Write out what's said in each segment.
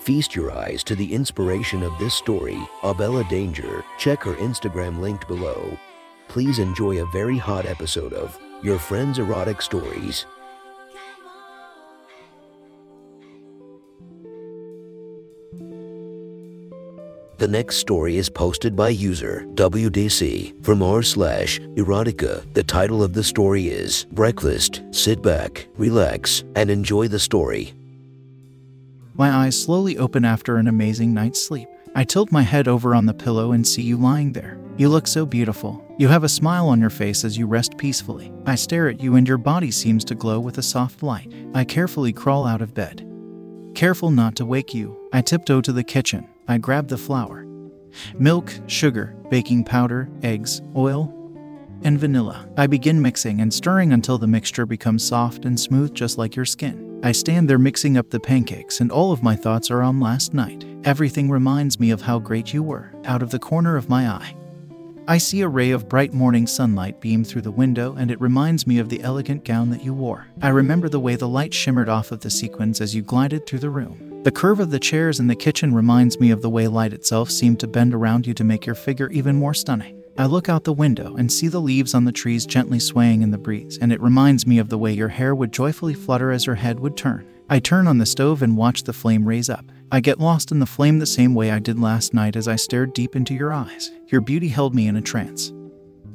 Feast your eyes to the inspiration of this story, Abella Danger. Check her Instagram linked below. Please enjoy a very hot episode of Your Friend's Erotic Stories. The next story is posted by user WDC from r slash erotica. The title of the story is Breakfast. Sit back, relax, and enjoy the story. My eyes slowly open after an amazing night's sleep. I tilt my head over on the pillow and see you lying there. You look so beautiful. You have a smile on your face as you rest peacefully. I stare at you and your body seems to glow with a soft light. I carefully crawl out of bed. Careful not to wake you, I tiptoe to the kitchen. I grab the flour, milk, sugar, baking powder, eggs, oil, and vanilla. I begin mixing and stirring until the mixture becomes soft and smooth, just like your skin. I stand there mixing up the pancakes, and all of my thoughts are on last night. Everything reminds me of how great you were, out of the corner of my eye. I see a ray of bright morning sunlight beam through the window, and it reminds me of the elegant gown that you wore. I remember the way the light shimmered off of the sequins as you glided through the room. The curve of the chairs in the kitchen reminds me of the way light itself seemed to bend around you to make your figure even more stunning. I look out the window and see the leaves on the trees gently swaying in the breeze, and it reminds me of the way your hair would joyfully flutter as your head would turn. I turn on the stove and watch the flame raise up. I get lost in the flame the same way I did last night as I stared deep into your eyes. Your beauty held me in a trance.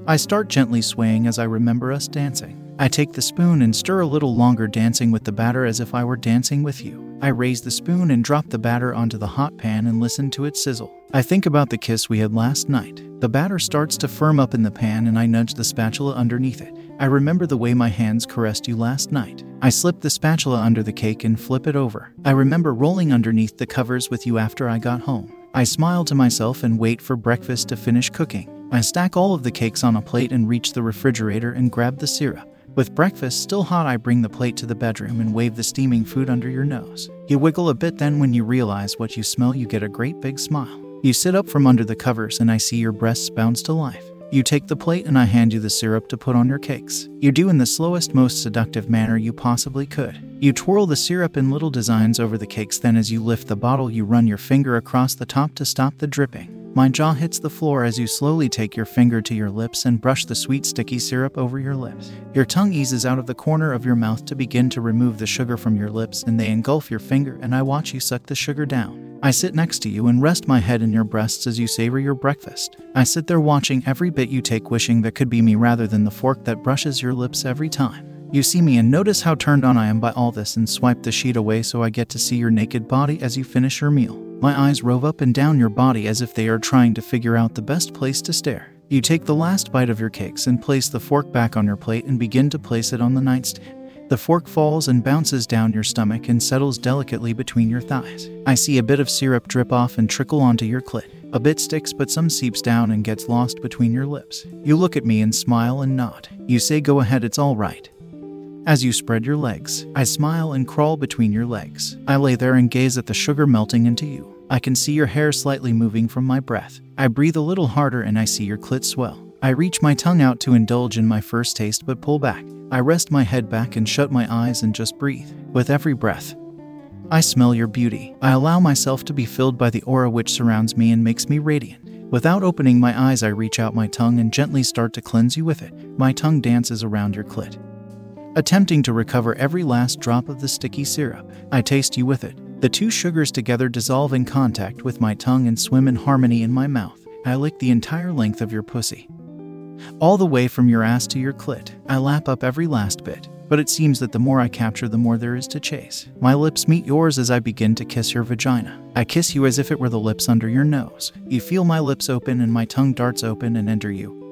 I start gently swaying as I remember us dancing. I take the spoon and stir a little longer, dancing with the batter as if I were dancing with you. I raise the spoon and drop the batter onto the hot pan and listen to it sizzle. I think about the kiss we had last night. The batter starts to firm up in the pan and I nudge the spatula underneath it. I remember the way my hands caressed you last night. I slip the spatula under the cake and flip it over. I remember rolling underneath the covers with you after I got home. I smile to myself and wait for breakfast to finish cooking. I stack all of the cakes on a plate and reach the refrigerator and grab the syrup. With breakfast still hot, I bring the plate to the bedroom and wave the steaming food under your nose. You wiggle a bit, then, when you realize what you smell, you get a great big smile. You sit up from under the covers, and I see your breasts bounce to life. You take the plate, and I hand you the syrup to put on your cakes. You do in the slowest, most seductive manner you possibly could. You twirl the syrup in little designs over the cakes, then, as you lift the bottle, you run your finger across the top to stop the dripping. My jaw hits the floor as you slowly take your finger to your lips and brush the sweet, sticky syrup over your lips. Your tongue eases out of the corner of your mouth to begin to remove the sugar from your lips, and they engulf your finger, and I watch you suck the sugar down. I sit next to you and rest my head in your breasts as you savor your breakfast. I sit there watching every bit you take, wishing that could be me rather than the fork that brushes your lips every time. You see me and notice how turned on I am by all this and swipe the sheet away so I get to see your naked body as you finish your meal. My eyes rove up and down your body as if they are trying to figure out the best place to stare. You take the last bite of your cakes and place the fork back on your plate and begin to place it on the nightstand. The fork falls and bounces down your stomach and settles delicately between your thighs. I see a bit of syrup drip off and trickle onto your clit. A bit sticks, but some seeps down and gets lost between your lips. You look at me and smile and nod. You say, Go ahead, it's all right. As you spread your legs, I smile and crawl between your legs. I lay there and gaze at the sugar melting into you. I can see your hair slightly moving from my breath. I breathe a little harder and I see your clit swell. I reach my tongue out to indulge in my first taste but pull back. I rest my head back and shut my eyes and just breathe. With every breath, I smell your beauty. I allow myself to be filled by the aura which surrounds me and makes me radiant. Without opening my eyes, I reach out my tongue and gently start to cleanse you with it. My tongue dances around your clit attempting to recover every last drop of the sticky syrup. I taste you with it. The two sugars together dissolve in contact with my tongue and swim in harmony in my mouth. I lick the entire length of your pussy. All the way from your ass to your clit. I lap up every last bit. But it seems that the more I capture, the more there is to chase. My lips meet yours as I begin to kiss your vagina. I kiss you as if it were the lips under your nose. You feel my lips open and my tongue darts open and enter you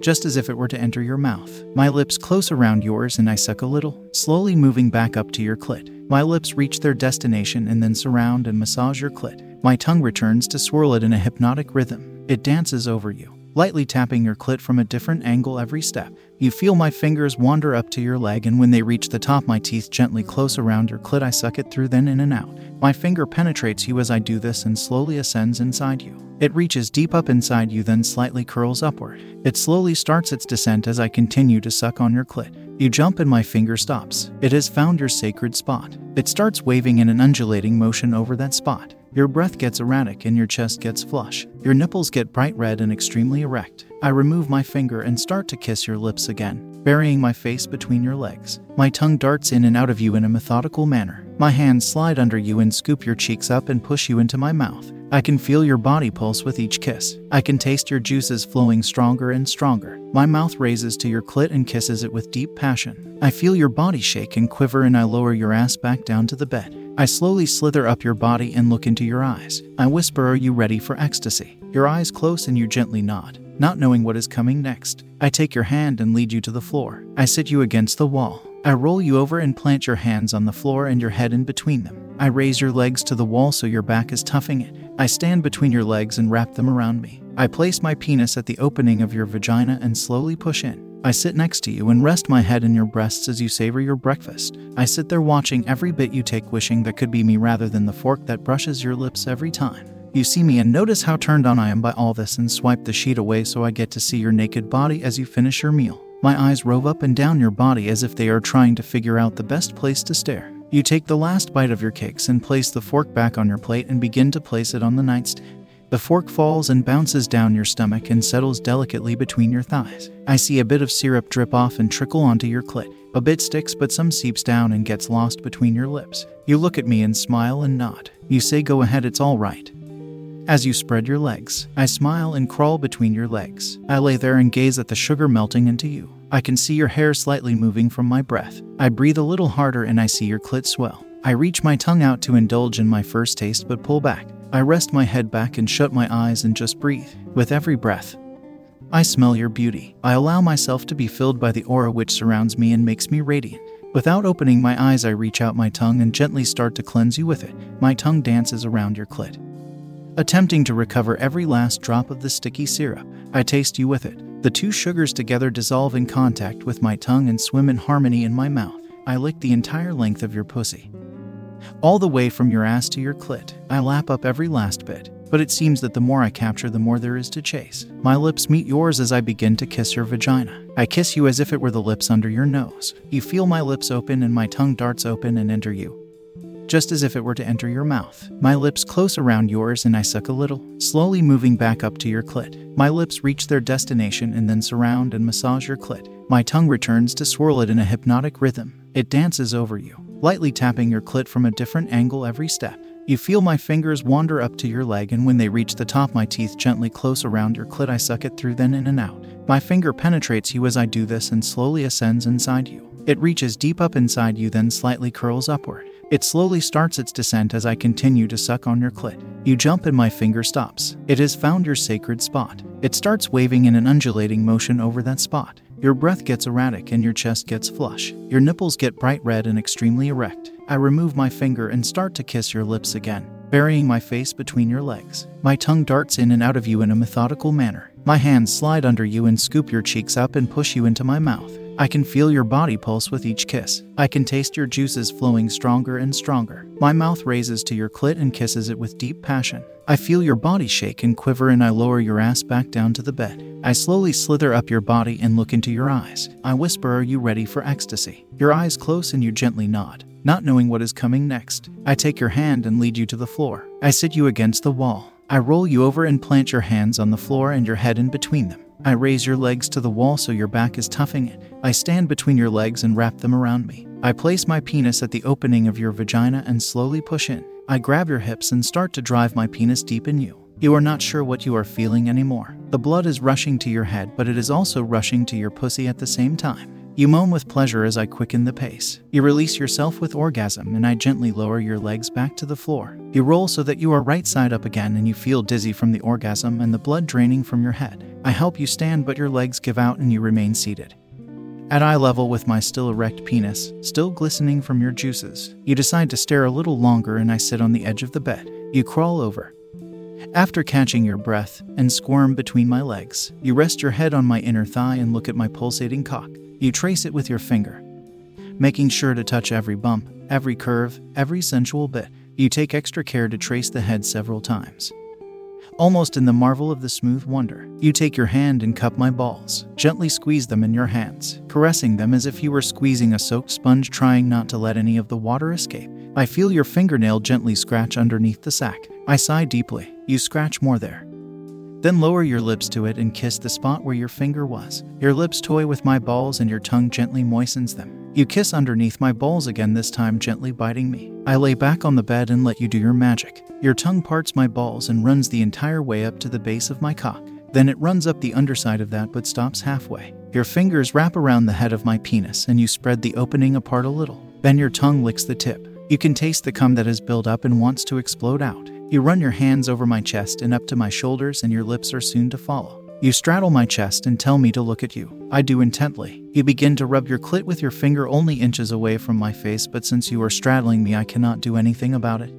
just as if it were to enter your mouth. My lips close around yours and I suck a little, slowly moving back up to your clit. My lips reach their destination and then surround and massage your clit. My tongue returns to swirl it in a hypnotic rhythm. It dances over you, lightly tapping your clit from a different angle every step. You feel my fingers wander up to your leg, and when they reach the top, my teeth gently close around your clit. I suck it through, then in and out. My finger penetrates you as I do this and slowly ascends inside you. It reaches deep up inside you, then slightly curls upward. It slowly starts its descent as I continue to suck on your clit. You jump and my finger stops. It has found your sacred spot. It starts waving in an undulating motion over that spot. Your breath gets erratic and your chest gets flush. Your nipples get bright red and extremely erect. I remove my finger and start to kiss your lips again, burying my face between your legs. My tongue darts in and out of you in a methodical manner. My hands slide under you and scoop your cheeks up and push you into my mouth. I can feel your body pulse with each kiss. I can taste your juices flowing stronger and stronger. My mouth raises to your clit and kisses it with deep passion. I feel your body shake and quiver, and I lower your ass back down to the bed. I slowly slither up your body and look into your eyes. I whisper, Are you ready for ecstasy? Your eyes close and you gently nod, not knowing what is coming next. I take your hand and lead you to the floor. I sit you against the wall. I roll you over and plant your hands on the floor and your head in between them. I raise your legs to the wall so your back is toughing it. I stand between your legs and wrap them around me. I place my penis at the opening of your vagina and slowly push in. I sit next to you and rest my head in your breasts as you savor your breakfast. I sit there watching every bit you take, wishing that could be me rather than the fork that brushes your lips every time. You see me and notice how turned on I am by all this and swipe the sheet away so I get to see your naked body as you finish your meal. My eyes rove up and down your body as if they are trying to figure out the best place to stare. You take the last bite of your cakes and place the fork back on your plate and begin to place it on the nightstand. The fork falls and bounces down your stomach and settles delicately between your thighs. I see a bit of syrup drip off and trickle onto your clit. A bit sticks, but some seeps down and gets lost between your lips. You look at me and smile and nod. You say, Go ahead, it's all right. As you spread your legs, I smile and crawl between your legs. I lay there and gaze at the sugar melting into you. I can see your hair slightly moving from my breath. I breathe a little harder and I see your clit swell. I reach my tongue out to indulge in my first taste but pull back. I rest my head back and shut my eyes and just breathe. With every breath, I smell your beauty. I allow myself to be filled by the aura which surrounds me and makes me radiant. Without opening my eyes, I reach out my tongue and gently start to cleanse you with it. My tongue dances around your clit. Attempting to recover every last drop of the sticky syrup, I taste you with it. The two sugars together dissolve in contact with my tongue and swim in harmony in my mouth. I lick the entire length of your pussy all the way from your ass to your clit. I lap up every last bit, but it seems that the more I capture, the more there is to chase. My lips meet yours as I begin to kiss your vagina. I kiss you as if it were the lips under your nose. You feel my lips open and my tongue darts open and enter you. Just as if it were to enter your mouth. My lips close around yours and I suck a little, slowly moving back up to your clit. My lips reach their destination and then surround and massage your clit. My tongue returns to swirl it in a hypnotic rhythm. It dances over you lightly tapping your clit from a different angle every step. You feel my fingers wander up to your leg, and when they reach the top, my teeth gently close around your clit. I suck it through, then in and out. My finger penetrates you as I do this and slowly ascends inside you. It reaches deep up inside you, then slightly curls upward. It slowly starts its descent as I continue to suck on your clit. You jump and my finger stops. It has found your sacred spot. It starts waving in an undulating motion over that spot. Your breath gets erratic and your chest gets flush. Your nipples get bright red and extremely erect. I remove my finger and start to kiss your lips again, burying my face between your legs. My tongue darts in and out of you in a methodical manner. My hands slide under you and scoop your cheeks up and push you into my mouth. I can feel your body pulse with each kiss. I can taste your juices flowing stronger and stronger. My mouth raises to your clit and kisses it with deep passion. I feel your body shake and quiver, and I lower your ass back down to the bed. I slowly slither up your body and look into your eyes. I whisper, Are you ready for ecstasy? Your eyes close and you gently nod, not knowing what is coming next. I take your hand and lead you to the floor. I sit you against the wall. I roll you over and plant your hands on the floor and your head in between them. I raise your legs to the wall so your back is toughing it. I stand between your legs and wrap them around me. I place my penis at the opening of your vagina and slowly push in. I grab your hips and start to drive my penis deep in you. You are not sure what you are feeling anymore. The blood is rushing to your head, but it is also rushing to your pussy at the same time. You moan with pleasure as I quicken the pace. You release yourself with orgasm, and I gently lower your legs back to the floor. You roll so that you are right side up again, and you feel dizzy from the orgasm and the blood draining from your head. I help you stand, but your legs give out and you remain seated. At eye level with my still erect penis, still glistening from your juices, you decide to stare a little longer, and I sit on the edge of the bed. You crawl over. After catching your breath and squirm between my legs, you rest your head on my inner thigh and look at my pulsating cock. You trace it with your finger, making sure to touch every bump, every curve, every sensual bit. You take extra care to trace the head several times. Almost in the marvel of the smooth wonder, you take your hand and cup my balls, gently squeeze them in your hands, caressing them as if you were squeezing a soaked sponge, trying not to let any of the water escape. I feel your fingernail gently scratch underneath the sack. I sigh deeply. You scratch more there. Then lower your lips to it and kiss the spot where your finger was. Your lips toy with my balls and your tongue gently moistens them. You kiss underneath my balls again, this time gently biting me. I lay back on the bed and let you do your magic. Your tongue parts my balls and runs the entire way up to the base of my cock. Then it runs up the underside of that but stops halfway. Your fingers wrap around the head of my penis and you spread the opening apart a little. Then your tongue licks the tip. You can taste the cum that has built up and wants to explode out. You run your hands over my chest and up to my shoulders, and your lips are soon to follow. You straddle my chest and tell me to look at you. I do intently. You begin to rub your clit with your finger only inches away from my face, but since you are straddling me, I cannot do anything about it.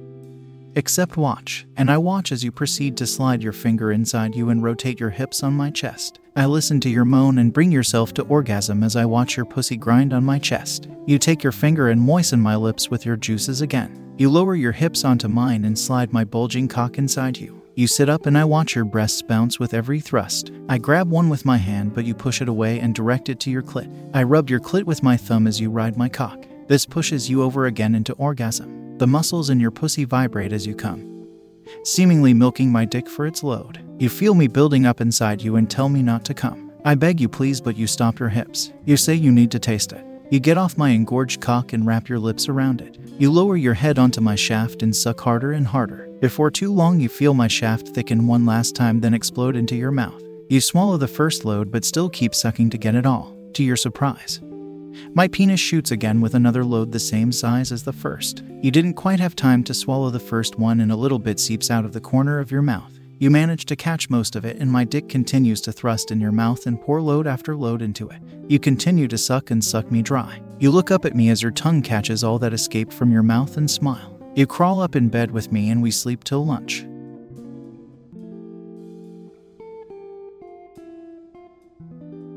Except watch, and I watch as you proceed to slide your finger inside you and rotate your hips on my chest. I listen to your moan and bring yourself to orgasm as I watch your pussy grind on my chest. You take your finger and moisten my lips with your juices again. You lower your hips onto mine and slide my bulging cock inside you. You sit up and I watch your breasts bounce with every thrust. I grab one with my hand, but you push it away and direct it to your clit. I rub your clit with my thumb as you ride my cock. This pushes you over again into orgasm. The muscles in your pussy vibrate as you come, seemingly milking my dick for its load. You feel me building up inside you and tell me not to come. I beg you please, but you stop your hips. You say you need to taste it. You get off my engorged cock and wrap your lips around it. You lower your head onto my shaft and suck harder and harder. Before too long, you feel my shaft thicken one last time, then explode into your mouth. You swallow the first load, but still keep sucking to get it all, to your surprise. My penis shoots again with another load the same size as the first. You didn't quite have time to swallow the first one, and a little bit seeps out of the corner of your mouth. You manage to catch most of it, and my dick continues to thrust in your mouth and pour load after load into it. You continue to suck and suck me dry. You look up at me as your tongue catches all that escaped from your mouth and smile. You crawl up in bed with me, and we sleep till lunch.